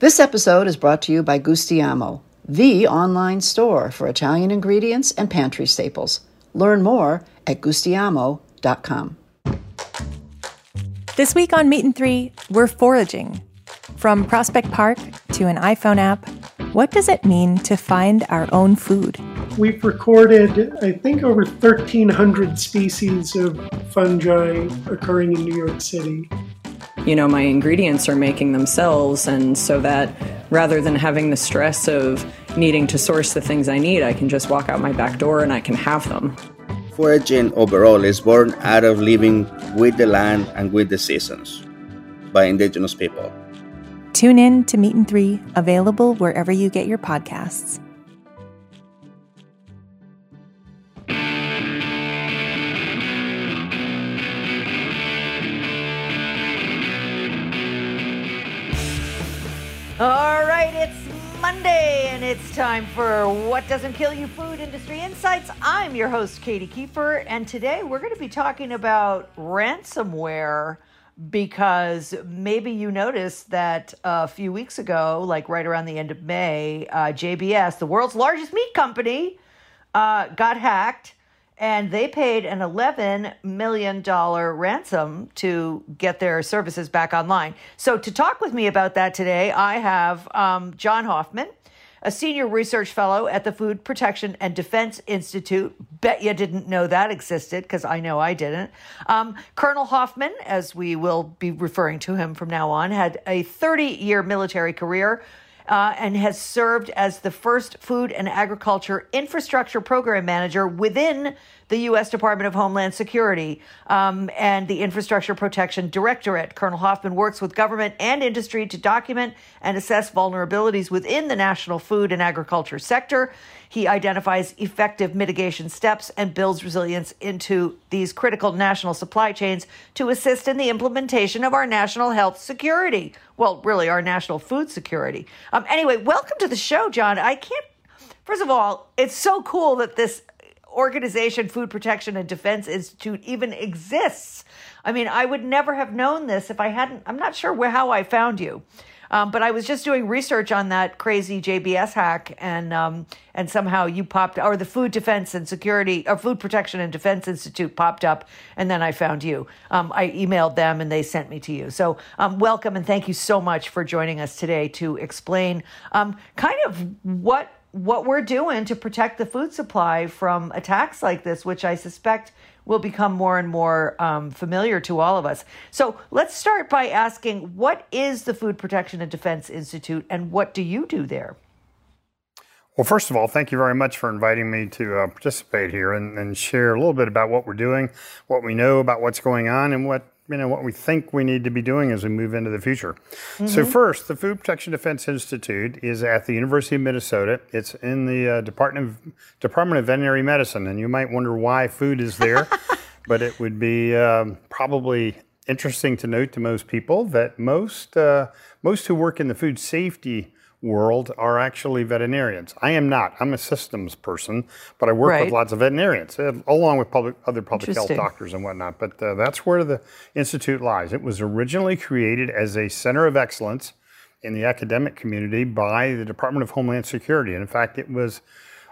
This episode is brought to you by Gustiamo, the online store for Italian ingredients and pantry staples. Learn more at gustiamo.com. This week on Meat and Three, we're foraging. From Prospect Park to an iPhone app, what does it mean to find our own food? We've recorded, I think, over 1,300 species of fungi occurring in New York City. You know, my ingredients are making themselves, and so that rather than having the stress of needing to source the things I need, I can just walk out my back door and I can have them. Foraging overall is born out of living with the land and with the seasons by indigenous people. Tune in to Meat and Three, available wherever you get your podcasts. All right, it's Monday and it's time for What Doesn't Kill You Food Industry Insights. I'm your host, Katy Keiffer, and today we're going to be talking about ransomware because maybe you noticed that a few weeks ago, like right around the end of May, uh, JBS, the world's largest meat company, uh, got hacked and they paid an $11 million ransom to get their services back online. So, to talk with me about that today, I have um, John Hoffman, a senior research fellow at the Food Protection and Defense Institute. Bet you didn't know that existed because I know I didn't. Um, Colonel Hoffman, as we will be referring to him from now on, had a 30 year military career uh, and has served as the first Food and Agriculture Infrastructure Program Manager within the U.S. Department of Homeland Security um, and the Infrastructure Protection Directorate. Colonel Hoffman works with government and industry to document and assess vulnerabilities within the national food and agriculture sector. He identifies effective mitigation steps and builds resilience into these critical national supply chains to assist in the implementation of our national health security. Well, really, our national food security. Um, anyway, welcome to the show, John. I can't, first of all, it's so cool that this organization, Food Protection and Defense Institute, even exists. I mean, I would never have known this if I hadn't, I'm not sure where, how I found you. Um, but I was just doing research on that crazy JBS hack, and um, and somehow you popped, or the Food Defense and Security, or Food Protection and Defense Institute popped up, and then I found you. Um, I emailed them, and they sent me to you. So um, welcome, and thank you so much for joining us today to explain um, kind of what what we're doing to protect the food supply from attacks like this, which I suspect will become more and more um, familiar to all of us. So let's start by asking what is the Food Protection and Defense Institute and what do you do there? Well, first of all, thank you very much for inviting me to uh, participate here and, and, share a little bit about what we're doing, what we know about what's going on, and what you know what we think we need to be doing as we move into the future. Mm-hmm. So first, the Food Protection Defense Institute is at the University of Minnesota. It's in the uh, Department of Department of Veterinary Medicine, and you might wonder why food is there, but it would be um, probably interesting to note to most people that most uh, most who work in the food safety world are actually veterinarians. I am not. I'm a systems person, but I work right. with lots of veterinarians, uh, along with public, other public health doctors and whatnot. But uh, that's where the institute lies. It was originally created as a center of excellence in the academic community by the Department of Homeland Security, and in fact, it was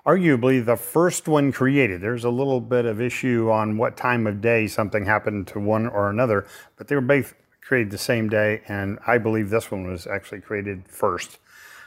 arguably the first one created. There's a little bit of issue on what time of day something happened to one or another, but they were both created the same day, and I believe this one was actually created first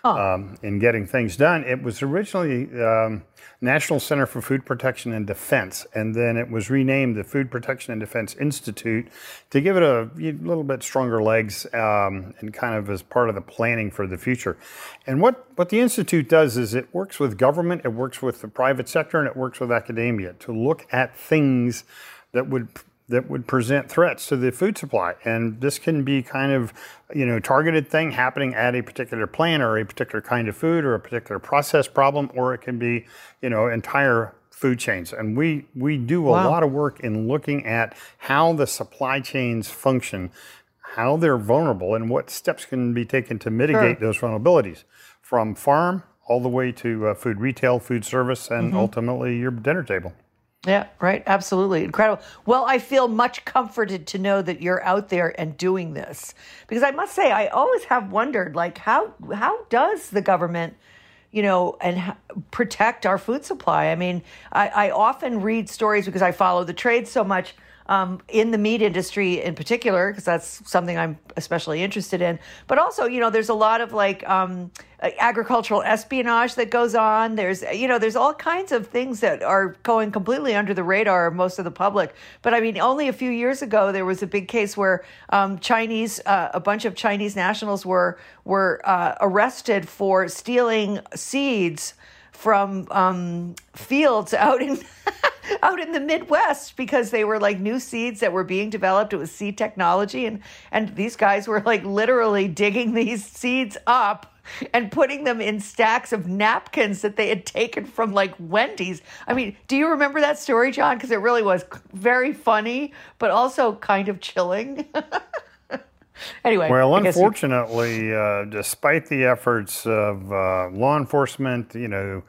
um, in getting things done. It was originally um, National Center for Food Protection and Defense, and then it was renamed the Food Protection and Defense Institute to give it a, a little bit stronger legs um, and kind of as part of the planning for the future. And what, what the Institute does is it works with government, it works with the private sector, and it works with academia to look at things that would that would present threats to the food supply. And this can be kind of, you know, targeted thing happening at a particular plant or a particular kind of food or a particular process problem, or it can be, you know, entire food chains. And we, we do a wow. lot of work in looking at how the supply chains function, how they're vulnerable, and what steps can be taken to mitigate sure. those vulnerabilities from farm all the way to uh, food retail, food service, and mm-hmm. ultimately your dinner table. Yeah, right. Absolutely. Incredible. Well, I feel much comforted to know that you're out there and doing this. Because I must say I always have wondered like how how does the government you know, and protect our food supply. I mean, I, I often read stories because I follow the trade so much um, in the meat industry in particular, because that's something I'm especially interested in. But also, you know, there's a lot of like um, agricultural espionage that goes on. There's, you know, there's all kinds of things that are going completely under the radar of most of the public. But I mean, only a few years ago, there was a big case where um, Chinese, uh, a bunch of Chinese nationals were were uh, arrested for stealing seeds from um, fields out in out in the Midwest because they were like new seeds that were being developed. It was seed technology, and and these guys were like literally digging these seeds up and putting them in stacks of napkins that they had taken from like Wendy's. I mean, do you remember that story, John? Because it really was very funny, but also kind of chilling. anyway. Well, unfortunately, uh, despite the efforts of uh, law enforcement, you know,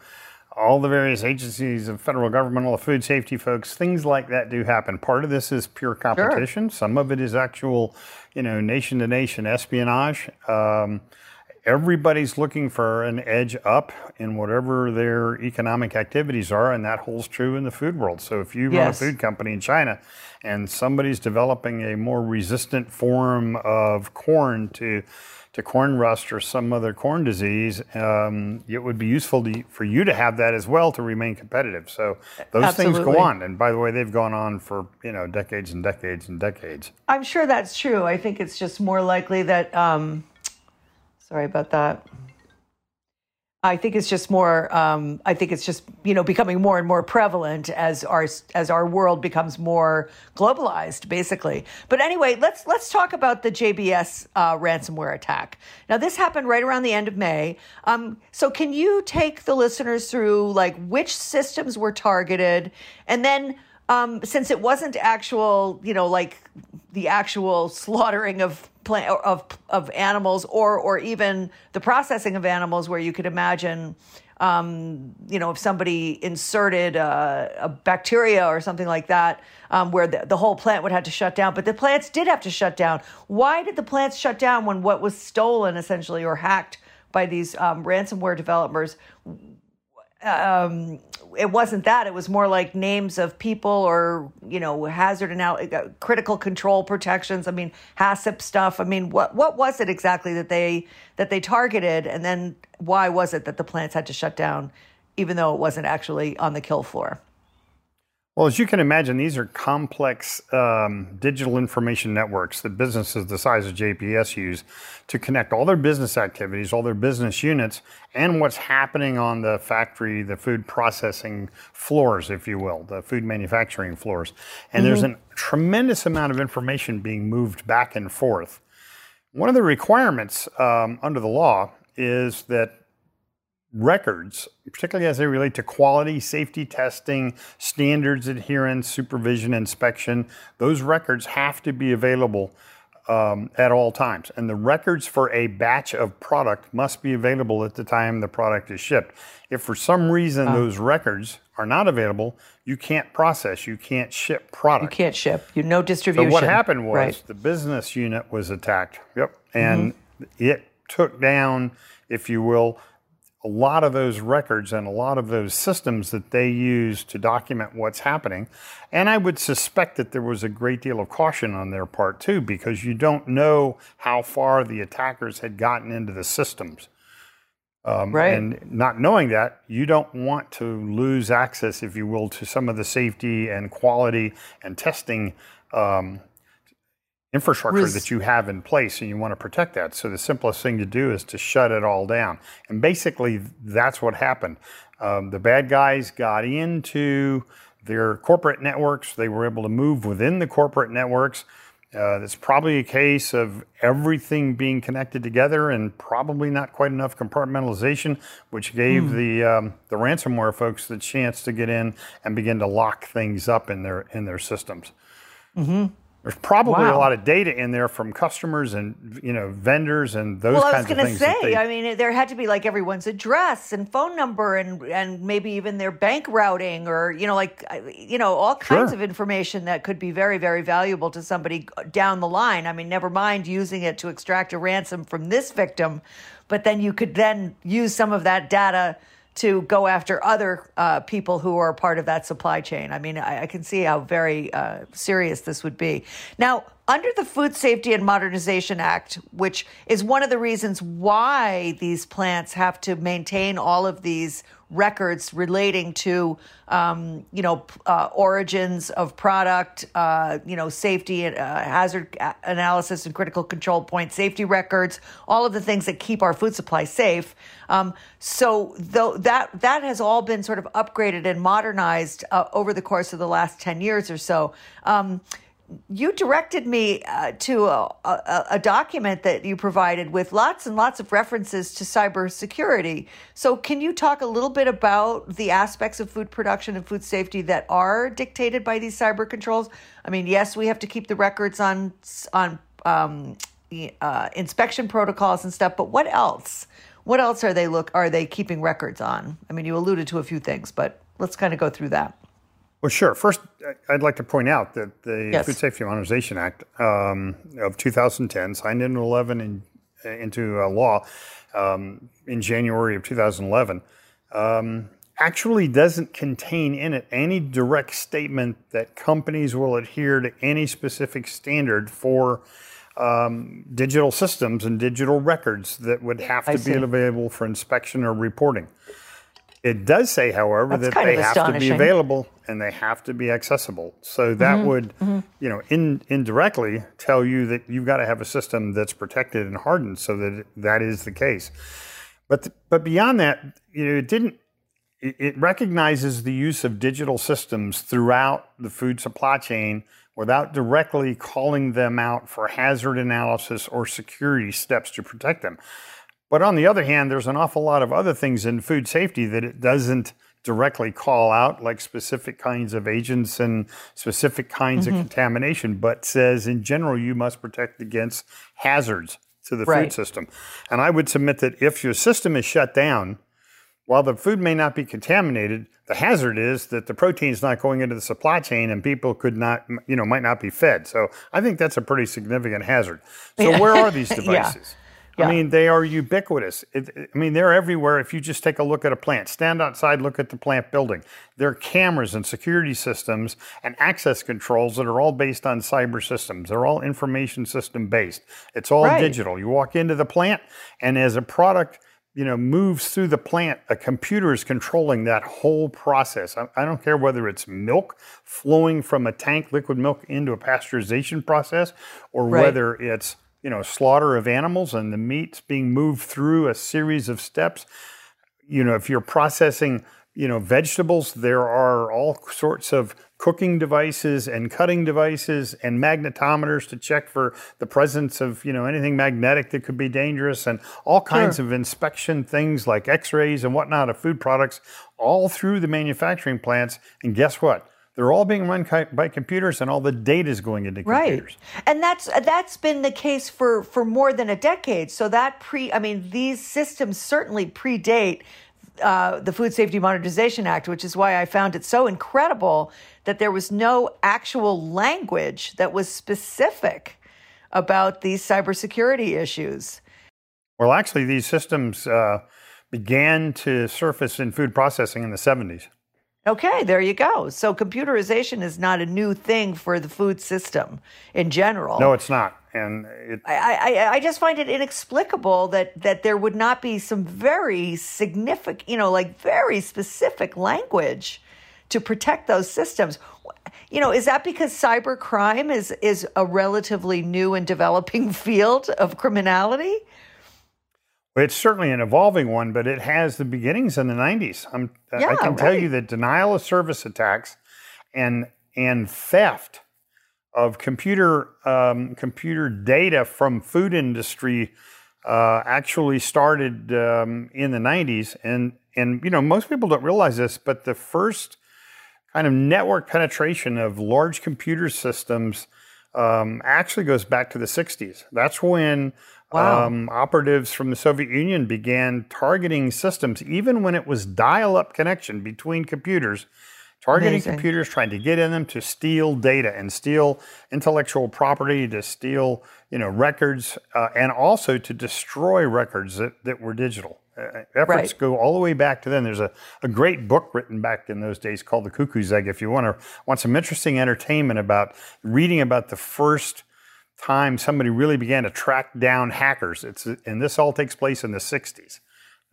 all the various agencies of federal government, all the food safety folks, things like that do happen. Part of this is pure competition. Sure. Some of it is actual, you know, nation to nation espionage. Um, everybody's looking for an edge up in whatever their economic activities are, and that holds true in the food world. So if you yes. run a food company in China and somebody's developing a more resistant form of corn to to corn rust or some other corn disease, um, it would be useful to, for you to have that as well to remain competitive. So those Absolutely. things go on, and by the way, they've gone on for you know decades and decades and decades. I'm sure that's true. I think it's just more likely that. Um, sorry about that. I think it's just more. Um, I think it's just you know becoming more and more prevalent as our as our world becomes more globalized, basically. But anyway, let's let's talk about the JBS uh, ransomware attack. Now, this happened right around the end of May. Um, so, can you take the listeners through like which systems were targeted, and then um, since it wasn't actual, you know, like the actual slaughtering of plant of of animals or or even the processing of animals where you could imagine um, you know if somebody inserted a, a, bacteria or something like that um, where the, the whole plant would have to shut down. But the plants did have to shut down. Why did the plants shut down when what was stolen essentially or hacked by these um, ransomware developers um, it wasn't that. It was more like names of people or you know hazard and uh, critical control protections. I mean HACCP stuff. I mean what what was it exactly that they that they targeted, and then why was it that the plants had to shut down, even though it wasn't actually on the kill floor? Well, as you can imagine, these are complex um, digital information networks that businesses the size of JBS use to connect all their business activities, all their business units, and what's happening on the factory, the food processing floors, if you will, the food manufacturing floors. And mm-hmm. there's a tremendous amount of information being moved back and forth. One of the requirements um, under the law is that records, particularly as they relate to quality, safety testing, standards adherence, supervision, inspection, those records have to be available um, at all times. And the records for a batch of product must be available at the time the product is shipped. If for some reason uh, those records are not available, you can't process, you can't ship product. You can't ship, you no distribution. So what happened was right. the business unit was attacked. Yep. And mm-hmm. it took down, if you will, a lot of those records and a lot of those systems that they use to document what's happening. And I would suspect that there was a great deal of caution on their part too, because you don't know how far the attackers had gotten into the systems. Um, right. And not knowing that, you don't want to lose access, if you will, to some of the safety and quality and testing um, infrastructure Res- that you have in place and you want to protect that. So the simplest thing to do is to shut it all down. And basically, that's what happened. Um, the bad guys got into their corporate networks. They were able to move within the corporate networks. Uh, it's probably a case of everything being connected together and probably not quite enough compartmentalization, which gave mm. the um, the ransomware folks the chance to get in and begin to lock things up in their in their systems. Mm-hmm. There's probably Wow. a lot of data in there from customers and you know vendors and those Well, I was going to say, they- I mean, there had to be like everyone's address and phone number and and maybe even their bank routing or you know like you know all kinds Sure. of information that could be very very valuable to somebody down the line. I mean, never mind using it to extract a ransom from this victim, but then you could then use some of that data to go after other uh, people who are part of that supply chain. I mean, I, I can see how very uh, serious this would be. Now, under the Food Safety and Modernization Act, which is one of the reasons why these plants have to maintain all of these records relating to, um, you know, uh, origins of product, uh, you know, safety and uh, hazard analysis and critical control point safety records, all of the things that keep our food supply safe. Um, so though that that has all been sort of upgraded and modernized uh, over the course of the last ten years or so. Um, you directed me uh, to a, a, a document that you provided with lots and lots of references to cybersecurity. So, can you talk a little bit about the aspects of food production and food safety that are dictated by these cyber controls? I mean, yes, we have to keep the records on on um, uh, inspection protocols and stuff, but what else? What else are they look are they keeping records on? I mean, you alluded to a few things, but let's kind of go through that. Well, sure. First, I'd like to point out that the Yes. Food Safety Modernization Act um, of 2010, signed into 11 in, into uh, law um, in January of 2011, um, actually doesn't contain in it any direct statement that companies will adhere to any specific standard for um, digital systems and digital records that would have to be available for inspection or reporting. It does say, however, That's that they have to be available and they have to be accessible. So that Mm-hmm. would, you know, in, indirectly tell you that you've got to have a system that's protected and hardened so that that is the case. But but beyond that, you know, it didn't. It, it recognizes the use of digital systems throughout the food supply chain without directly calling them out for hazard analysis or security steps to protect them. But on the other hand, there's an awful lot of other things in food safety that it doesn't directly call out, like specific kinds of agents and specific kinds Mm-hmm. of contamination, but says in general you must protect against hazards to the Right. food system. And I would submit that if your system is shut down, while the food may not be contaminated, the hazard is that the protein is not going into the supply chain and people could not, you know, might not be fed. So I think that's a pretty significant hazard. So where are these devices? Yeah. I mean, they are ubiquitous. It, I mean, they're everywhere. If you just take a look at a plant, stand outside, look at the plant building. There are cameras and security systems and access controls that are all based on cyber systems. They're all information system based. It's all Right. digital. You walk into the plant, and as a product, you know, moves through the plant, a computer is controlling that whole process. I, I don't care whether it's milk flowing from a tank, liquid milk, into a pasteurization process, or Right. whether it's you know slaughter of animals and the meat's being moved through a series of steps. You know if you're processing you know vegetables there are all sorts of cooking devices and cutting devices and magnetometers to check for the presence of you know anything magnetic that could be dangerous and all kinds of inspection things like x-rays and whatnot of food products all through the manufacturing plants. And guess what they're all being run ki- by computers and all the data is going into computers. Right. And that's that's been the case for for more than a decade. So that pre I mean these systems certainly predate uh, the Food Safety Modernization Act, which is why I found it so incredible that there was no actual language that was specific about these cybersecurity issues. Well, actually, these systems uh, began to surface in food processing in the 70s. Okay, there you go. So computerization is not a new thing for the food system in general. No, it's not. And it, I, I, I just find it inexplicable that, that there would not be some very significant, you know, like very specific language to protect those systems. You know, is that because cybercrime is, is a relatively new and developing field of criminality? It's certainly an evolving one, but it has the beginnings in the 90s. I'm, I Yeah, can tell you that denial of service attacks and, and theft of computer, um, computer data from food industry uh, actually started um, in the 90s. And, and, you know, most people don't realize this, but the first kind of network penetration of large computer systems um, actually goes back to the 60s. That's when Wow. um, operatives from the Soviet Union began targeting systems, even when it was dial up connection between computers, targeting Amazing. computers, trying to get in them to steal data and steal intellectual property, to steal you know records, uh, and also to destroy records that, that were digital. Uh, efforts Right. go all the way back to then. There's a, a great book written back in those days called The Cuckoo's Egg. If you want to want some interesting entertainment about reading about the first time somebody really began to track down hackers, it's and this all takes place in the 60s.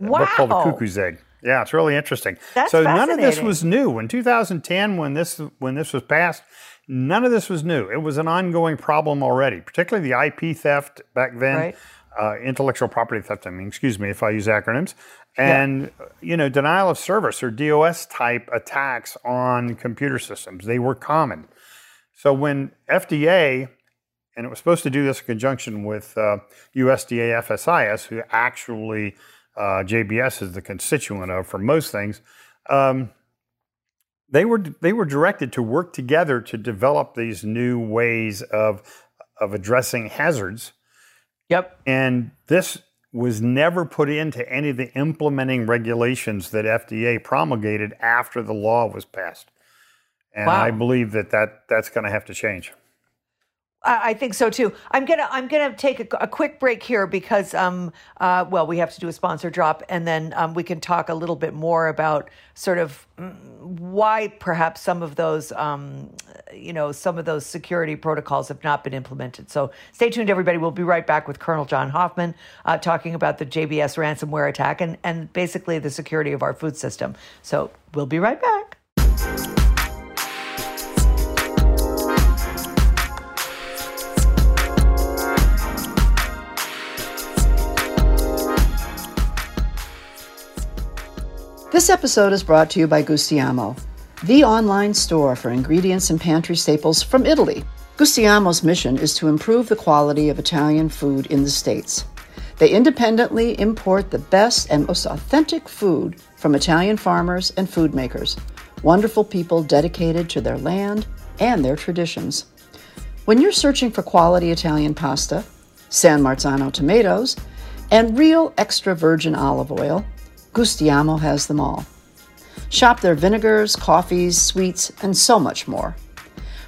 A book called The Cuckoo's Egg. Yeah, it's really interesting. That's so none of this was new. In 2010, when this when this was passed, none of this was new. It was an ongoing problem already, particularly the IP theft back then, Right. uh, intellectual property theft. I mean, excuse me if I use acronyms, and you know, denial of service or DOS type attacks on computer systems. They were common. So when FDA and it was supposed to do this in conjunction with uh, USDA FSIS, who actually uh, JBS is the constituent of for most things. Um, they were they were directed to work together to develop these new ways of of addressing hazards, Yep. and this was never put into any of the implementing regulations that FDA promulgated after the law was passed. And Wow. I believe that, that that's going to have to change. I think so too. I'm gonna I'm gonna take a, a quick break here because um uh well we have to do a sponsor drop and then um, we can talk a little bit more about sort of mm, why perhaps some of those um you know some of those security protocols have not been implemented. So stay tuned, everybody. We'll be right back with Colonel John Hoffman uh, talking about the JBS ransomware attack and and basically the security of our food system. So we'll be right back. This episode is brought to you by Gustiamo, the online store for ingredients and pantry staples from Italy. Gustiamo's mission is to improve the quality of Italian food in the States. They independently import the best and most authentic food from Italian farmers and food makers, wonderful people dedicated to their land and their traditions. When you're searching for quality Italian pasta, San Marzano tomatoes, and real extra virgin olive oil, Gustiamo has them all. Shop their vinegars, coffees, sweets, and so much more.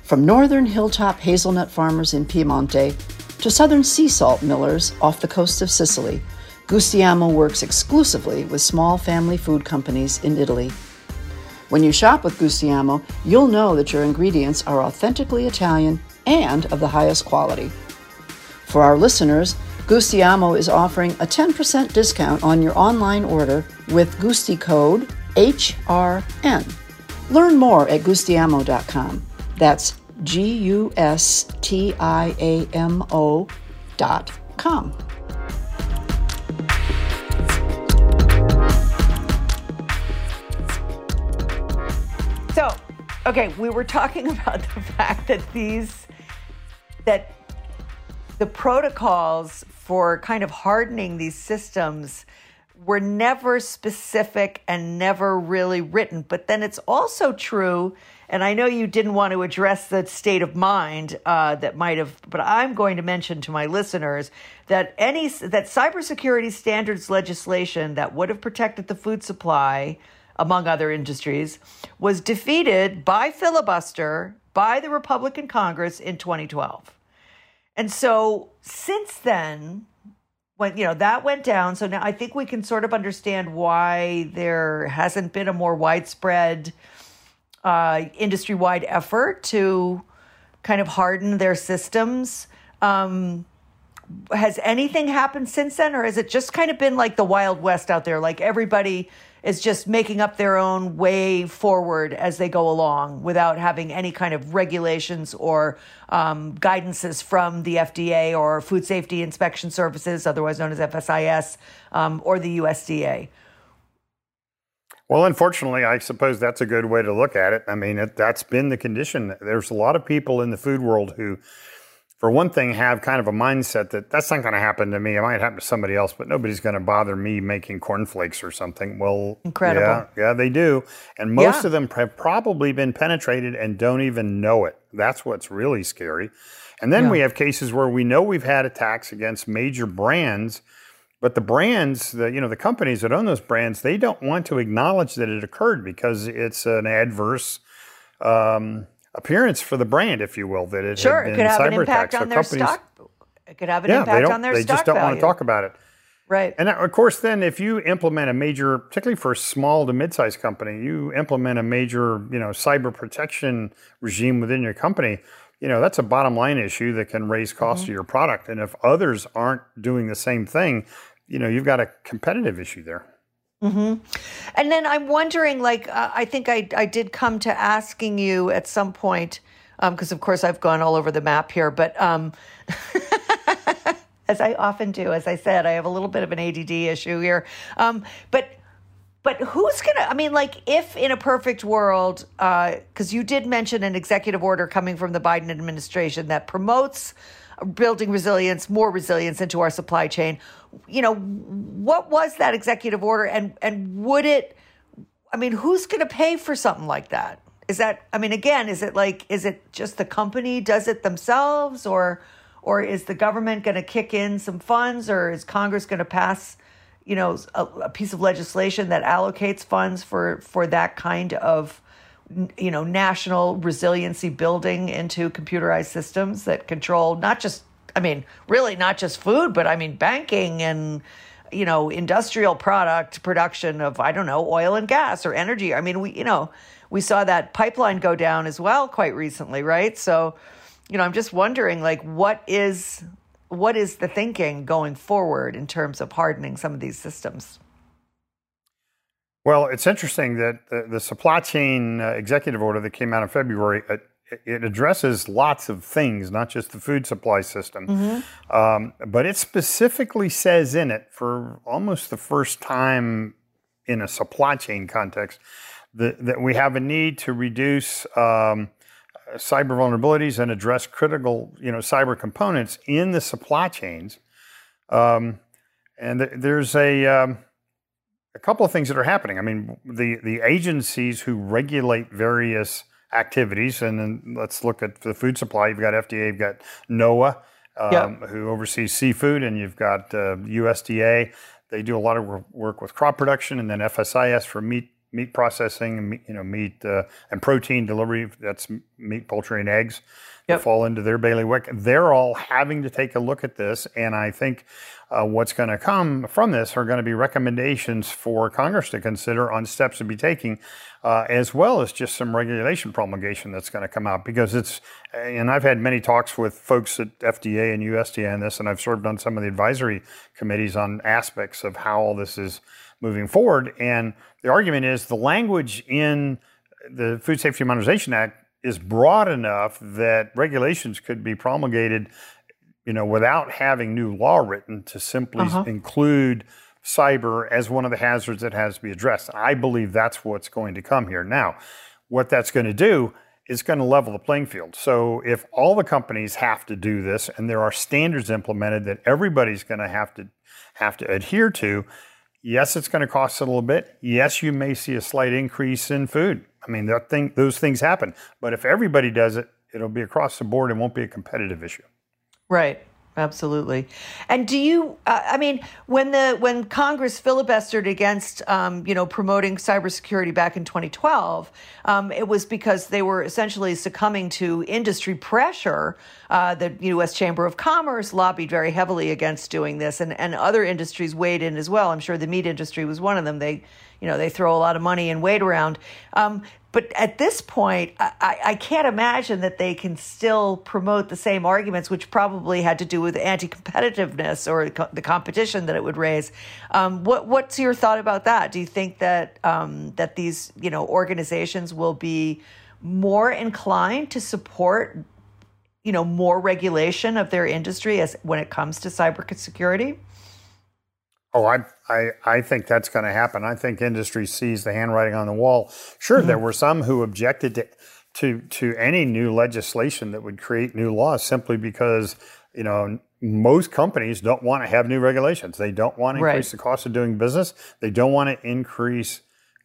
From northern hilltop hazelnut farmers in Piemonte to southern sea salt millers off the coast of Sicily, Gustiamo works exclusively with small family food companies in Italy. When you shop with Gustiamo, you'll know that your ingredients are authentically Italian and of the highest quality. For our listeners, Gustiamo is offering a 10% discount on your online order with Gusti code HRN. Learn more at gustiamo.com. That's G U S T I A M O dot com. So, okay, we were talking about the fact that these that the protocols for kind of hardening these systems were never specific and never really written. But then it's also true, and I know you didn't want to address the state of mind uh, that might have, but I'm going to mention to my listeners that any that cybersecurity standards legislation that would have protected the food supply among other industries, was defeated by filibuster by the Republican Congress in 2012. And so since then, when you know that went down, so now I think we can sort of understand why there hasn't been a more widespread uh, industry-wide effort to kind of harden their systems. Um, has anything happened since then, or has it just kind of been like the Wild West out there? Like everybody is just making up their own way forward as they go along without having any kind of regulations or um, guidances from the FDA or Food Safety Inspection Services, otherwise known as FSIS, um, or the USDA. Well, unfortunately, I suppose that's a good way to look at it. I mean, it, that's been the condition. There's a lot of people in the food world who, for one thing, have kind of a mindset that that's not going to happen to me. It might happen to somebody else, but nobody's going to bother me making cornflakes or something. Well, Incredible. Yeah, yeah, they do. And most Yeah. of them have probably been penetrated and don't even know it. That's what's really scary. And then Yeah. we have cases where we know we've had attacks against major brands, but the brands, the you know the companies that own those brands, they don't want to acknowledge that it occurred because it's an adverse um, appearance for the brand, if you will, that it Sure, it could have an cyber impact on So their stock. It could have an Yeah, they impact on their they stock just don't want to talk about it. Right. And of course, then if you implement a major, particularly for a small to mid-sized company, you implement a major, you know, cyber protection regime within your company. You know, that's a bottom line issue that can raise costs mm-hmm. to your product. And if others aren't doing the same thing, you know, you've got a competitive issue there. And then I'm wondering, like, uh, I think I, I did come to asking you at some point, because of course I've gone all over the map here, but um, as I often do, as I said, I have a little bit of an ADD issue here. Um, but but who's gonna? I mean, like, if in a perfect world, because you did mention an executive order coming from the Biden administration that promotes building resilience, more resilience into our supply chain. You know, what was that executive order, and and would it? I mean, who's going to pay for something like that? Is that? I mean, again, is it like? Is it just the company does it themselves, or or is the government going to kick in some funds, or is Congress going to pass? you know a, a piece of legislation that allocates funds for for that kind of you know national resiliency building into computerized systems that control not just i mean really not just food but i mean banking and you know industrial product production of i don't know oil and gas or energy i mean we you know we saw that pipeline go down as well quite recently right so you know i'm just wondering like what is what is the thinking going forward in terms of hardening some of these systems? Well, it's interesting that the, the supply chain uh, executive order that came out in February uh, it addresses lots of things, not just the food supply system, um, but it specifically says in it for almost the first time in a supply chain context that, that we have a need to reduce um, cyber vulnerabilities and address critical, you know, cyber components in the supply chains. Um, and th- there's a um, a couple of things that are happening. I mean, the the agencies who regulate various activities, and then let's look at the food supply. You've got FDA, you've got NOAA, um, Yep. who oversees seafood, and you've got uh, USDA. They do a lot of work with crop production, and then FSIS for meat meat processing, and you know, meat uh, and protein delivery. That's meat, poultry, and eggs. Yep. fall into their bailiwick. They're all having to take a look at this, and I think uh, what's going to come from this are going to be recommendations for Congress to consider on steps to be taking, uh, as well as just some regulation promulgation that's going to come out. Because it's, and I've had many talks with folks at FDA and USDA on this, and I've served on some of the advisory committees on aspects of how all this is moving forward. And the argument is the language in the Food Safety Modernization Act is broad enough that regulations could be promulgated, you know, without having new law written to simply uh-huh. include cyber as one of the hazards that has to be addressed. I believe that's what's going to come here. Now, what that's going to do is going to level the playing field. So if all the companies have to do this and there are standards implemented that everybody's going to have to have to adhere to, yes, it's going to cost a little bit. Yes, you may see a slight increase in food. I mean, that thing, those things happen. But if everybody does it, it'll be across the board and won't be a competitive issue. Right. Absolutely. And do you? Uh, I mean, when the when Congress filibustered against, um, you know, promoting cybersecurity back in 2012, um, it was because they were essentially succumbing to industry pressure. Uh, the U.S. Chamber of Commerce lobbied very heavily against doing this, and and other industries weighed in as well. I'm sure the meat industry was one of them. They, you know, they throw a lot of money and weight around. Um, but at this point, I, I- can't imagine that they can still promote the same arguments, which probably had to do with anti-competitiveness or the competition that it would raise. Um, what, what's your thought about that? Do you think that um, that these you know organizations will be more inclined to support you know more regulation of their industry as when it comes to cybersecurity? Oh, I, I, I think that's going to happen. I think industry sees the handwriting on the wall. Sure, there mm-hmm. were some who objected to, to to any new legislation that would create new laws simply because you know most companies don't want to have new regulations. They don't want to Right. increase the cost of doing business. They don't want to increase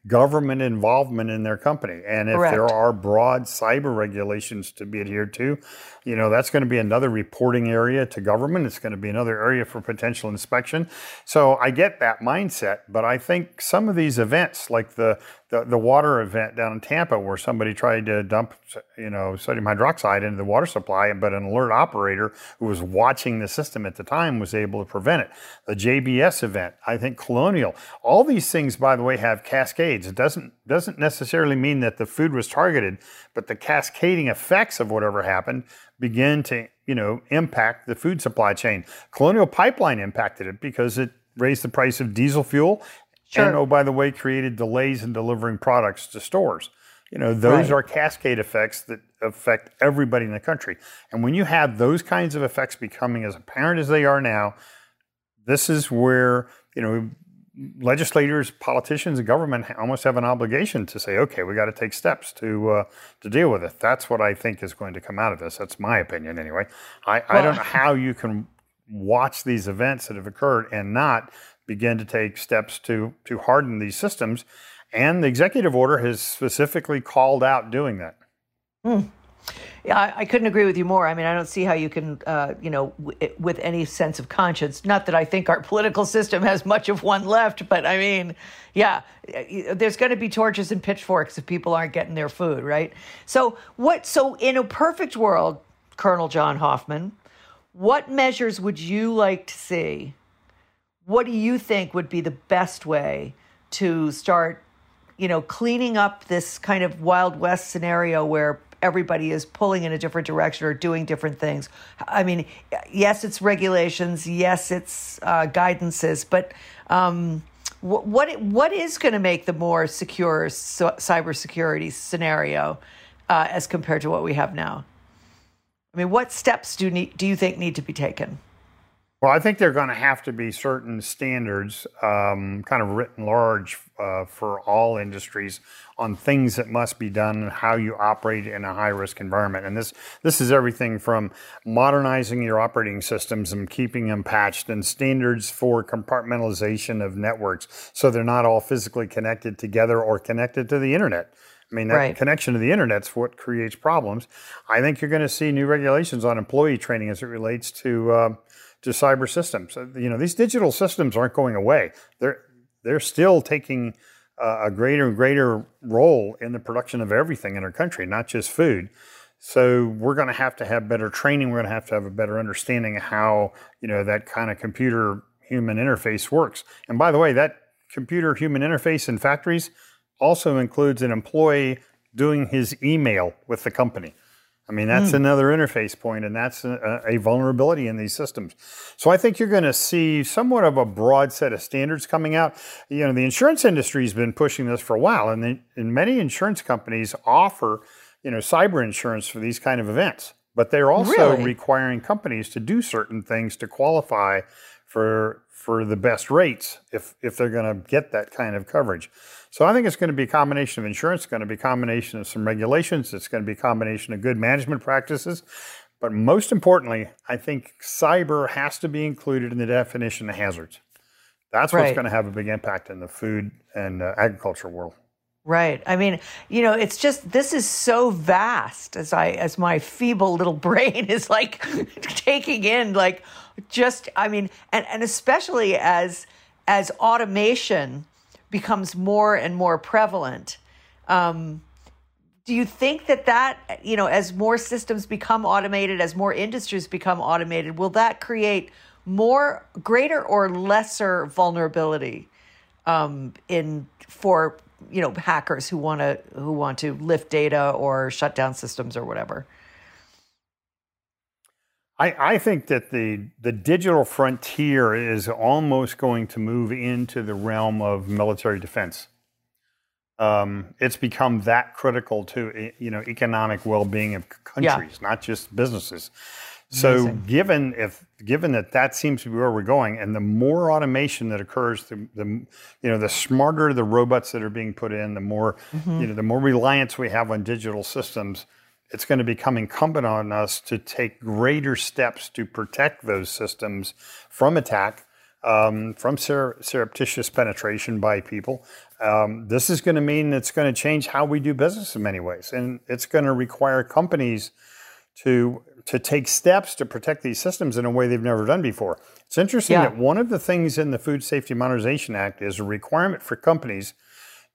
government involvement in their company. And if Correct. there are broad cyber regulations to be adhered to, you know, that's going to be another reporting area to government. It's going to be another area for potential inspection. So I get that mindset, but I think some of these events, like the the, the water event down in Tampa, where somebody tried to dump, you know, sodium hydroxide into the water supply, but an alert operator who was watching the system at the time was able to prevent it. The JBS event, I think Colonial, all these things, by the way, have cascades. It doesn't doesn't necessarily mean that the food was targeted, but the cascading effects of whatever happened begin to, you know, impact the food supply chain. Colonial Pipeline impacted it because it raised the price of diesel fuel Sure. and oh, by the way, created delays in delivering products to stores. You know, those Right. are cascade effects that affect everybody in the country. And when you have those kinds of effects becoming as apparent as they are now, this is where, you know, legislators, politicians, and government almost have an obligation to say, okay, we got to take steps to uh, to deal with it. That's what I think is going to come out of this. That's my opinion, anyway. I, I don't know how you can watch these events that have occurred and not begin to take steps to to harden these systems. And the executive order has specifically called out doing that. Yeah, I, I couldn't agree with you more. I mean, I don't see how you can, uh, you know, w- with any sense of conscience. Not that I think our political system has much of one left, but I mean, yeah, there's going to be torches and pitchforks if people aren't getting their food, right? So, what? So, in a perfect world, Colonel John Hoffman, what measures would you like to see? What do you think would be the best way to start you know, cleaning up this kind of Wild West scenario where everybody is pulling in a different direction or doing different things. I mean, yes, it's regulations, yes, it's uh, guidances, but um, wh- what what is going to make the more secure cybersecurity scenario uh, as compared to what we have now? I mean, what steps do need, do you think need to be taken? Well, I think there are going to have to be certain standards, um, kind of written large uh, for all industries, on things that must be done and how you operate in a high risk environment. And this this is everything from modernizing your operating systems and keeping them patched, and standards for compartmentalization of networks, so they're not all physically connected together or connected to the internet. I mean, that Right. connection to the internet's what creates problems. I think you're going to see new regulations on employee training as it relates to uh, to cyber systems. Uh, You know, these digital systems aren't going away. They're they're still taking uh, a greater and greater role in the production of everything in our country, not just food. So we're going to have to have better training. We're going to have to have a better understanding of how you know that kind of computer human interface works. And by the way, that computer human interface in factories also includes an employee doing his email with the company. I mean, that's hmm. another interface point, and that's a, a vulnerability in these systems. So I think you're going to see somewhat of a broad set of standards coming out. You know, the insurance industry has been pushing this for a while, and, the, and many insurance companies offer, you know, cyber insurance for these kind of events. But they're also Really? requiring companies to do certain things to qualify for for the best rates if if they're going to get that kind of coverage. So I think it's going to be a combination of insurance, it's going to be a combination of some regulations, it's going to be a combination of good management practices, but most importantly, I think cyber has to be included in the definition of hazards. That's what's Right. going to have a big impact in the food and uh, agriculture world. Right. I mean, you know, it's just this is so vast as I as my feeble little brain is like taking in like just I mean, and and especially as as automation becomes more and more prevalent. Um do you think that that you know as more systems become automated as more industries become automated will that create more greater or lesser vulnerability um, in for you know hackers who want to who want to lift data or shut down systems or whatever. I, I think that the the digital frontier is almost going to move into the realm of military defense. Um, it's become that critical to you know economic well-being of countries, not just businesses. So, Amazing. given if given that that seems to be where we're going, and the more automation that occurs, the, the you know the smarter the robots that are being put in, the more you know the more reliance we have on digital systems it's going to become incumbent on us to take greater steps to protect those systems from attack um, from sur- surreptitious penetration by people. Um, this is going to mean it's going to change how we do business in many ways, and it's going to require companies to to take steps to protect these systems in a way they've never done before. It's interesting Yeah. that one of the things in the Food Safety Modernization Act is a requirement for companies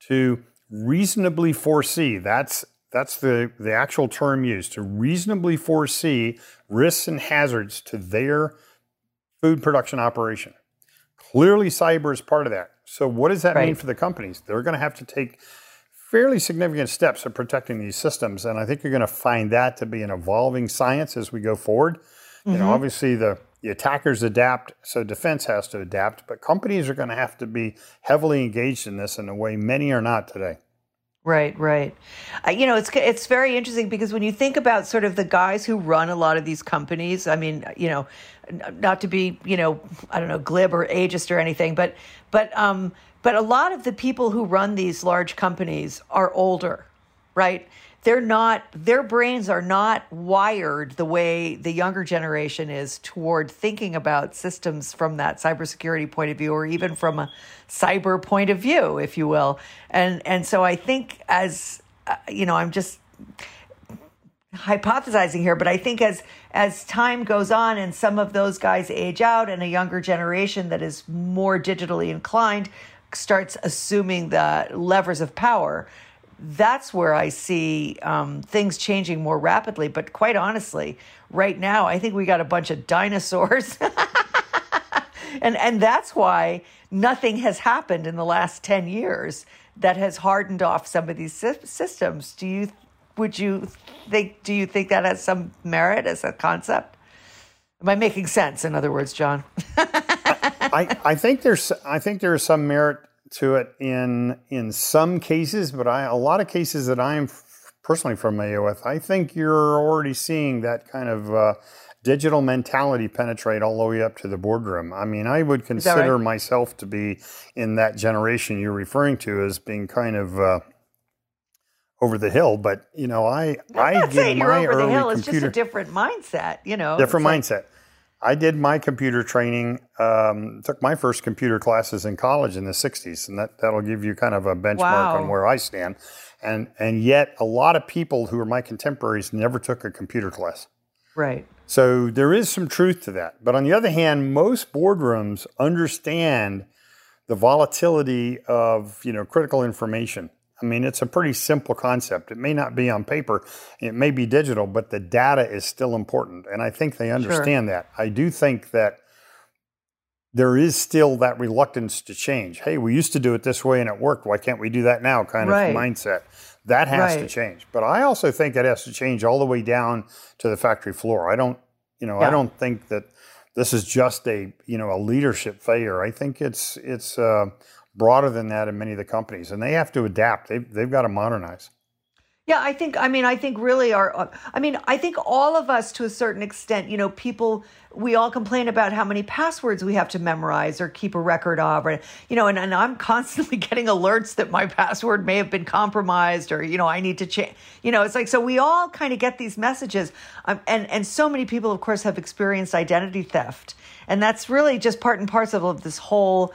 to reasonably foresee. That's that's the, the actual term used to reasonably foresee risks and hazards to their food production operation. Clearly, cyber is part of that. So, what does that mean for the companies? They're going to have to take fairly significant steps of protecting these systems, and I think you're going to find that to be an evolving science as we go forward. You know, obviously the the attackers adapt, so defense has to adapt, but companies are going to have to be heavily engaged in this in a way many are not today. Right, right. Uh, you know, it's it's very interesting because when you think about sort of the guys who run a lot of these companies, I mean, you know, n- not to be, you know, I don't know, glib or ageist or anything, but but um but a lot of the people who run these large companies are older, right? They're not their brains are not wired the way the younger generation is toward thinking about systems from that cybersecurity point of view or even from a cyber point of view, if you will. And and so I think as uh, you know, I'm just hypothesizing here, but I think as as time goes on and some of those guys age out and a younger generation that is more digitally inclined starts assuming the levers of power, that's where I see um, things changing more rapidly. But quite honestly, right now, I think we got a bunch of dinosaurs. and and that's why nothing has happened in the last 10 years that has hardened off some of these sy- systems do you would you think do you think that has some merit as a concept am i making sense in other words john I, I think there's I think there is some merit to it in in some cases, but I a lot of cases that I'm f- personally familiar with, I think you're already seeing that kind of uh, digital mentality penetrate all the way up to the boardroom. I mean, I would consider right? myself to be in that generation you're referring to as being kind of. Uh, over the hill, but you know, I I I'm not did saying you're my over the early hill it's computer just a different mindset you know different It's like- mindset. I did my computer training, um, took my first computer classes in college in the 60s, and that, that'll give you kind of a benchmark Wow. on where I stand. And, and yet, a lot of people who are my contemporaries never took a computer class. right So there is some truth to that. But on the other hand, most boardrooms understand the volatility of you know critical information. I mean, it's a pretty simple concept. It may not be on paper, it may be digital, but the data is still important, and I think they understand that. I do think that there is still that reluctance to change. Hey, we used to do it this way and it worked. Why can't we do that now? Kind Right. of mindset. That has to change. But I also think it has to change all the way down to the factory floor. I don't, you know, Yeah. I don't think that this is just a, you know, a leadership failure. I think it's it's uh, broader than that in many of the companies, and they have to adapt. They've they've got to modernize. Yeah, I think, I mean, I think really our, uh, I mean, I think all of us to a certain extent, you know, people, we all complain about how many passwords we have to memorize or keep a record of, or, you know, and, and I'm constantly getting alerts that my password may have been compromised or, you know, I need to change, you know, it's like, so we all kind of get these messages. Um, and, and so many people, of course, have experienced identity theft. And that's really just part and parcel of this whole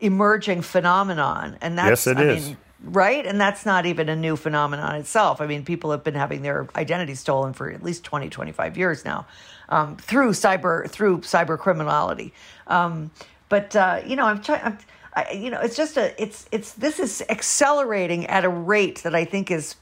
emerging phenomenon. And that's, Yes, it I is. mean, right and that's not even a new phenomenon itself i mean people have been having their identity stolen for at least 20 25 years now um, through cyber through cyber criminality um, but uh, you know i'm trying I, you know it's just a it's it's this is accelerating at a rate that i think is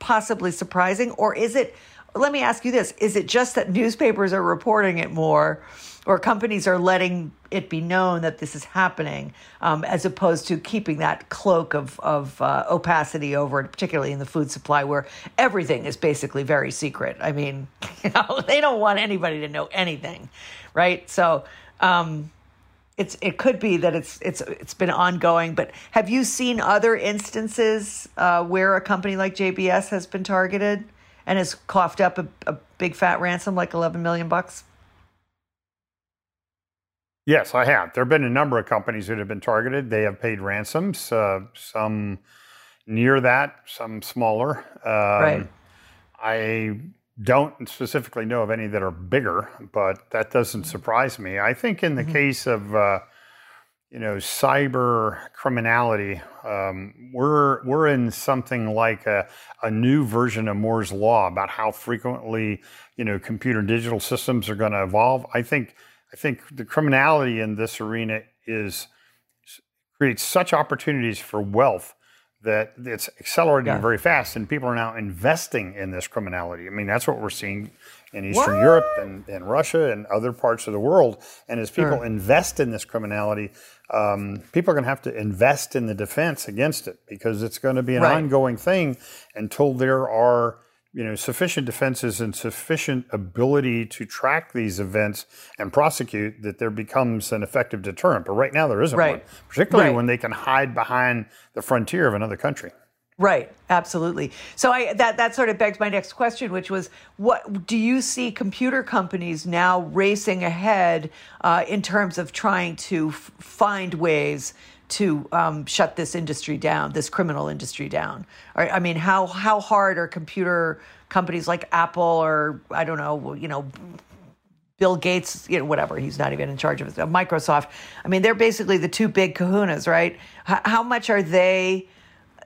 possibly surprising or is it let me ask you this. Is it just that newspapers are reporting it more or companies are letting it be known that this is happening um, as opposed to keeping that cloak of, of uh, opacity over it particularly in the food supply where everything is basically very secret? I mean you know, they don't want anybody to know anything right? So um, it's it could be that it's it's it's been ongoing but have you seen other instances uh, where a company like JBS has been targeted and has coughed up a, a big fat ransom like 11 million bucks Yes, I have. There have been a number of companies that have been targeted. They have paid ransoms, uh, some near that, some smaller. Um, Right. I don't specifically know of any that are bigger, but that doesn't surprise me. I think in the case of uh, you know, cyber criminality, um, we're we're in something like a, a new version of Moore's law about how frequently, you know, computer digital systems are going to evolve. I think I think the criminality in this arena is creates such opportunities for wealth that it's accelerating yeah. very fast, and people are now investing in this criminality. I mean, that's what we're seeing in Eastern what? Europe and, and, Russia and other parts of the world. And as people sure. invest in this criminality, um, people are going to have to invest in the defense against it because it's going to be an right. ongoing thing until there are you know sufficient defenses and sufficient ability to track these events and prosecute that there becomes an effective deterrent. But right now there isn't right. one, particularly right. when they can hide behind the frontier of another country. Right, absolutely. So I that that sort of begs my next question, which was, what do you see computer companies now racing ahead uh, in terms of trying to f- find ways to um, shut this industry down, this criminal industry down? Or, I mean, how how hard are computer companies like Apple or I don't know, you know, Bill Gates, you know, whatever, he's not even in charge of it, Microsoft. I mean, they're basically the two big kahunas, right? H- how much are they?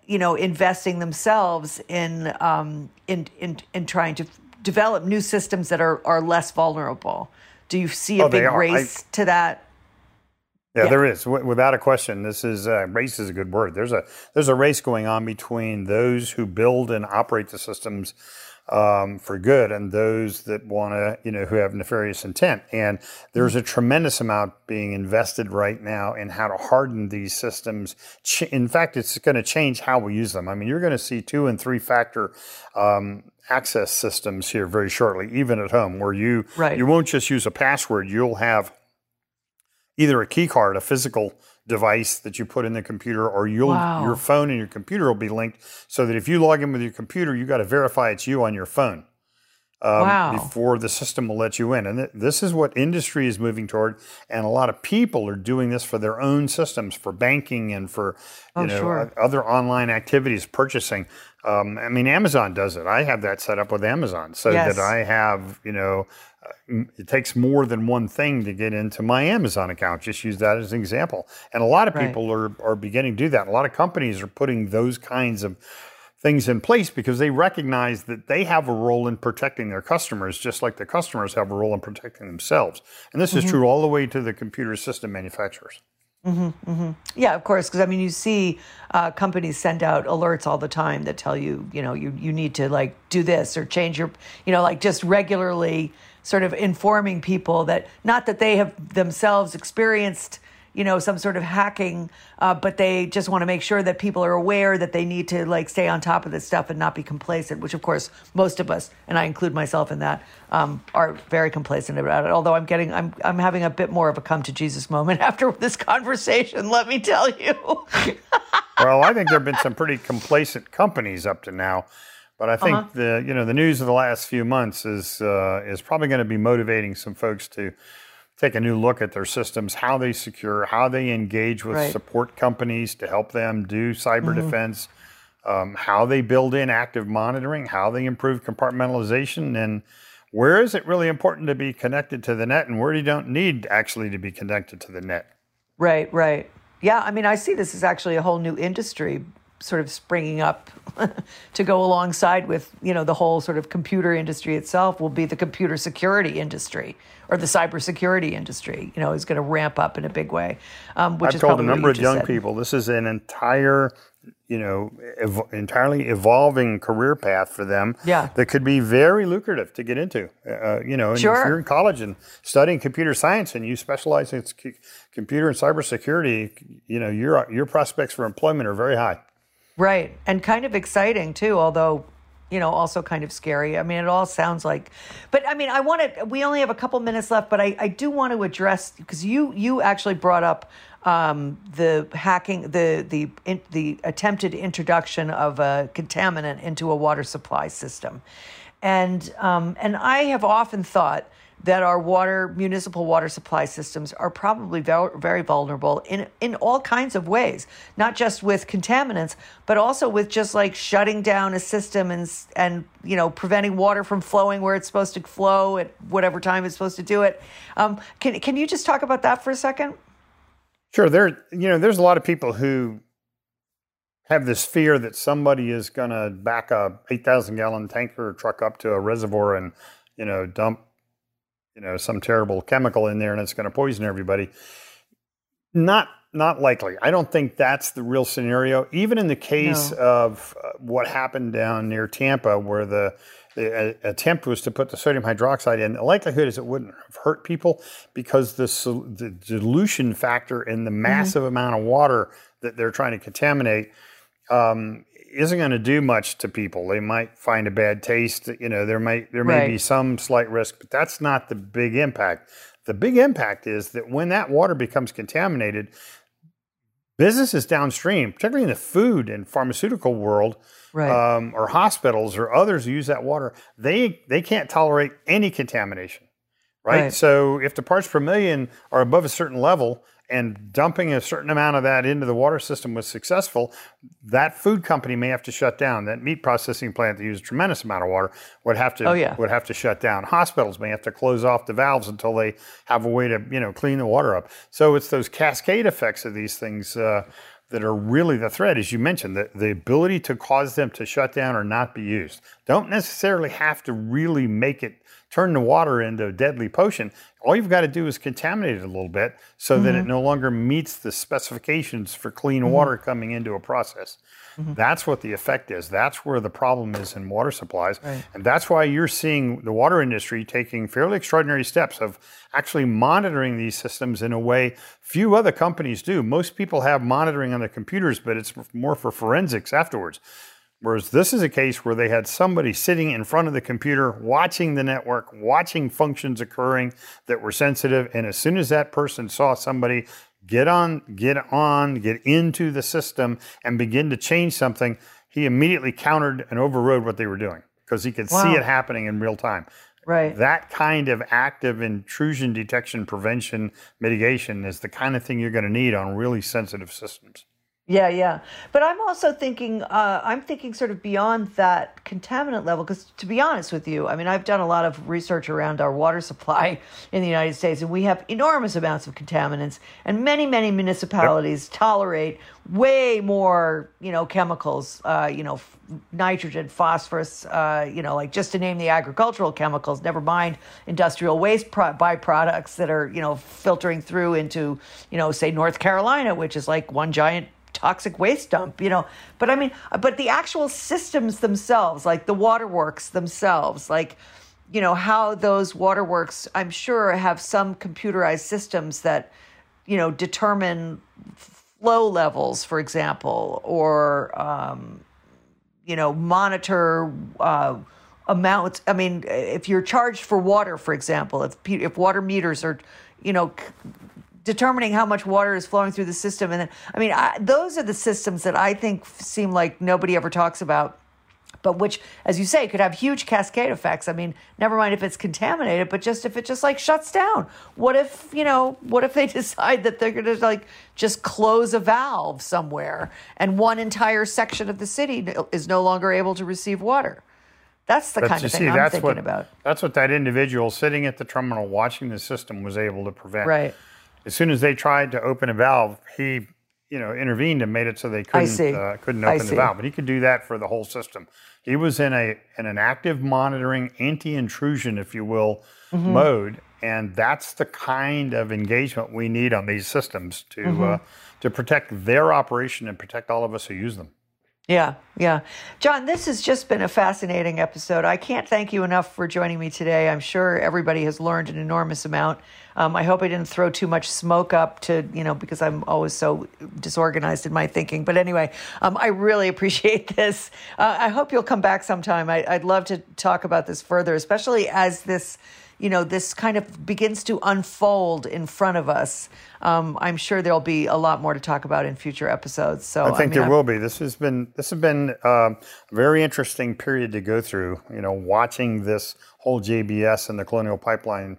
you know, investing themselves in um, in, in in trying to develop new systems that are are less vulnerable. Do you see a oh, big race I, to that? Yeah, yeah, there is, w- without a question. This is uh, race is a good word. There's a there's a race going on between those who build and operate the systems um, for good and those that want to, you know, who have nefarious intent. And there's a tremendous amount being invested right now in how to harden these systems. In fact, it's going to change how we use them. I mean, you're going to see two and three factor um, access systems here very shortly, even at home, where you right. you won't just use a password. You'll have either a key card, a physical device that you put in the computer, or you'll wow. your phone and your computer will be linked so that if you log in with your computer, you got to verify it's you on your phone. Um, wow. Before the system will let you in, and th- this is what industry is moving toward, and a lot of people are doing this for their own systems, for banking and for you oh, know sure. other online activities, purchasing. Um, I mean, Amazon does it. I have that set up with Amazon, so yes. that I have you know it takes more than one thing to get into my Amazon account. Just use that as an example. And a lot of people right. are, are beginning to do that. A lot of companies are putting those kinds of things in place because they recognize that they have a role in protecting their customers, just like the customers have a role in protecting themselves. And this mm-hmm. is true all the way to the computer system manufacturers. Mm-hmm, mm-hmm. Yeah, of course. Because I mean, you see uh, companies send out alerts all the time that tell you, you know, you you need to like do this or change your, you know, like just regularly sort of informing people that not that they have themselves experienced you know some sort of hacking uh, but they just want to make sure that people are aware that they need to like stay on top of this stuff and not be complacent which of course most of us and i include myself in that um, are very complacent about it. Although i'm getting i'm i'm having a bit more of a come to jesus moment after this conversation let me tell you. Well i think there have been some pretty complacent companies up to now but I think uh-huh. the you know the news of the last few months is uh, is probably going to be motivating some folks to take a new look at their systems, how they secure, how they engage with right. support companies to help them do cyber mm-hmm. defense, um, how they build in active monitoring, how they improve compartmentalization, and where is it really important to be connected to the net, and where do you don't need actually to be connected to the net. Right, right. Yeah, I mean, I see this as actually a whole new industry sort of springing up to go alongside with you know the whole sort of computer industry itself will be the computer security industry or the cybersecurity industry. You know, is going to ramp up in a big way. Um, which I've is told a number of young said. people this is an entire you know ev- entirely evolving career path for them yeah. that could be very lucrative to get into uh, you know sure. if you're in college and studying computer science and you specialize in c- computer and cybersecurity you know your your prospects for employment are very high Right. And kind of exciting too, although, you know, also kind of scary. I mean, it all sounds like, but I mean, I want to, we only have a couple minutes left, but I, I do want to address, because you, you actually brought up um, the hacking, the, the, in, the attempted introduction of a contaminant into a water supply system. And, um, and I have often thought, that our water municipal water supply systems are probably very, vulnerable in in all kinds of ways not just with contaminants but also with just like shutting down a system and and you know preventing water from flowing where it's supposed to flow at whatever time it's supposed to do it um, can can you just talk about that for a second Sure, there. You know, there's a lot of people who have this fear that somebody is going to back a 8,000 gallon tanker truck up to a reservoir and you know dump you know some terrible chemical in there and it's going to poison everybody. Not not likely. I don't think that's the real scenario. Even in the case No. of uh, what happened down near Tampa, where the the uh, attempt was to put the sodium hydroxide in, the likelihood is it wouldn't have hurt people because the, the dilution factor in the massive amount of water that they're trying to contaminate um, isn't going to do much to people. They might find a bad taste. You know, there might there may be some slight risk, but that's not the big impact. The big impact is that when that water becomes contaminated, businesses downstream, particularly in the food and pharmaceutical world, Right. um, or hospitals or others who use that water, they they can't tolerate any contamination, right? Right. So if the parts per million are above a certain level and dumping a certain amount of that into the water system was successful, that food company may have to shut down. That meat processing plant that used a tremendous amount of water would have to Oh, yeah. would have to shut down. Hospitals may have to close off the valves until they have a way to you know clean the water up. So it's those cascade effects of these things. Uh, that are really the threat, as you mentioned, the, the ability to cause them to shut down or not be used. Don't necessarily have to really make it turn the water into a deadly potion. All you've got to do is contaminate it a little bit so that it mm-hmm. no longer meets the specifications for clean mm-hmm. water coming into a process. Mm-hmm. That's what the effect is. That's where the problem is in water supplies. And that's why you're seeing the water industry taking fairly extraordinary steps of actually monitoring these systems in a way few other companies do. Most people have monitoring on their computers, but it's more for forensics afterwards. Whereas this is a case where they had somebody sitting in front of the computer, watching the network, watching functions occurring that were sensitive. And as soon as that person saw somebody get on, get on, get into the system and begin to change something, he immediately countered and overrode what they were doing because he could see it happening in real time. right. That kind of active intrusion detection, prevention, mitigation is the kind of thing you're going to need on really sensitive systems. Yeah, yeah. But I'm also thinking, uh, I'm thinking sort of beyond that contaminant level, because to be honest with you, I mean, I've done a lot of research around our water supply in the United States, and we have enormous amounts of contaminants, and many, many municipalities tolerate way more, you know, chemicals, uh, you know, f- nitrogen, phosphorus, uh, you know, like just to name the agricultural chemicals, never mind industrial waste pro- byproducts that are, you know, filtering through into, you know, say North Carolina, which is like one giant toxic waste dump, you know. But I mean, but the actual systems themselves, like the waterworks themselves, like, you know, how those waterworks, I'm sure, have some computerized systems that, you know, determine flow levels, for example, or, um, you know, monitor uh, amounts. I mean, if you're charged for water, for example, if if water meters are, you know, determining how much water is flowing through the system, and then I mean, I, those are the systems that I think seem like nobody ever talks about. But which, as you say, could have huge cascade effects. I mean, never mind if it's contaminated, but just if it just like shuts down. What if, you know, what if they decide that they're going to like just close a valve somewhere and one entire section of the city is no longer able to receive water? That's the But kind of see, thing I'm thinking what about. that's what that individual sitting at the terminal watching the system was able to prevent. Right. As soon as they tried to open a valve, he you know intervened and made it so they couldn't. Uh, couldn't open the valve. But he could do that for the whole system. He was in a in an active monitoring, anti-intrusion, if you will, Mm-hmm. mode, and that's the kind of engagement we need on these systems to Mm-hmm. uh, to protect their operation and protect all of us who use them. Yeah, yeah. John, this has just been a fascinating episode. I can't thank you enough for joining me today. I'm sure everybody has learned an enormous amount. Um, I hope I didn't throw too much smoke up to, you know, because I'm always so disorganized in my thinking. But anyway, um, I really appreciate this. Uh, I hope you'll come back sometime. I, I'd love to talk about this further, especially as this you know, this kind of begins to unfold in front of us. Um, I'm sure there'll be a lot more to talk about in future episodes. So I think mean, there I'm- will be. This has been this has been um, a very interesting period to go through. You know, watching this whole JBS and the Colonial Pipeline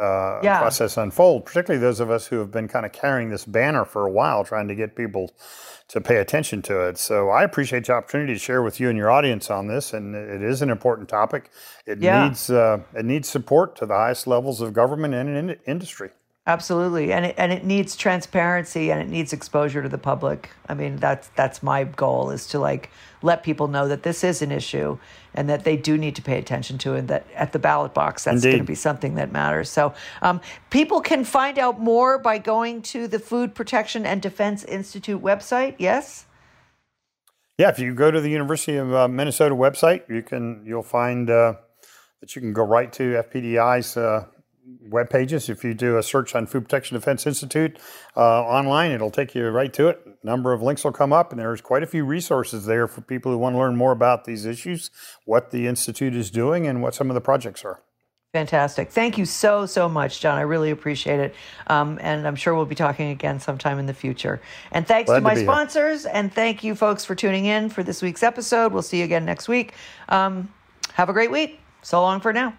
uh, Yeah. process unfold. Particularly those of us who have been kind of carrying this banner for a while, trying to get people to pay attention to it. So I appreciate the opportunity to share with you and your audience on this, and it is an important topic. It Yeah. needs uh, it needs support to the highest levels of government and in industry. Absolutely, and it, and it needs transparency and it needs exposure to the public. I mean, that's that's my goal is to like let people know that this is an issue and that they do need to pay attention to, and that at the ballot box that's going to be something that matters. So, um, people can find out more by going to the Food Protection and Defense Institute website. Yes. Yeah, if you go to the University of uh, Minnesota website, you can you'll find uh, that you can go right to FPDI's uh, web pages. If you do a search on Food Protection Defense Institute uh, online, it'll take you right to it. A number of links will come up, and there's quite a few resources there for people who want to learn more about these issues, what the Institute is doing, and what some of the projects are. Fantastic. Thank you so, so much, John. I really appreciate it. Um, and I'm sure we'll be talking again sometime in the future. And thanks Glad to my to sponsors. Here. And thank you, folks, for tuning in for this week's episode. We'll see you again next week. Um, have a great week. So long for now.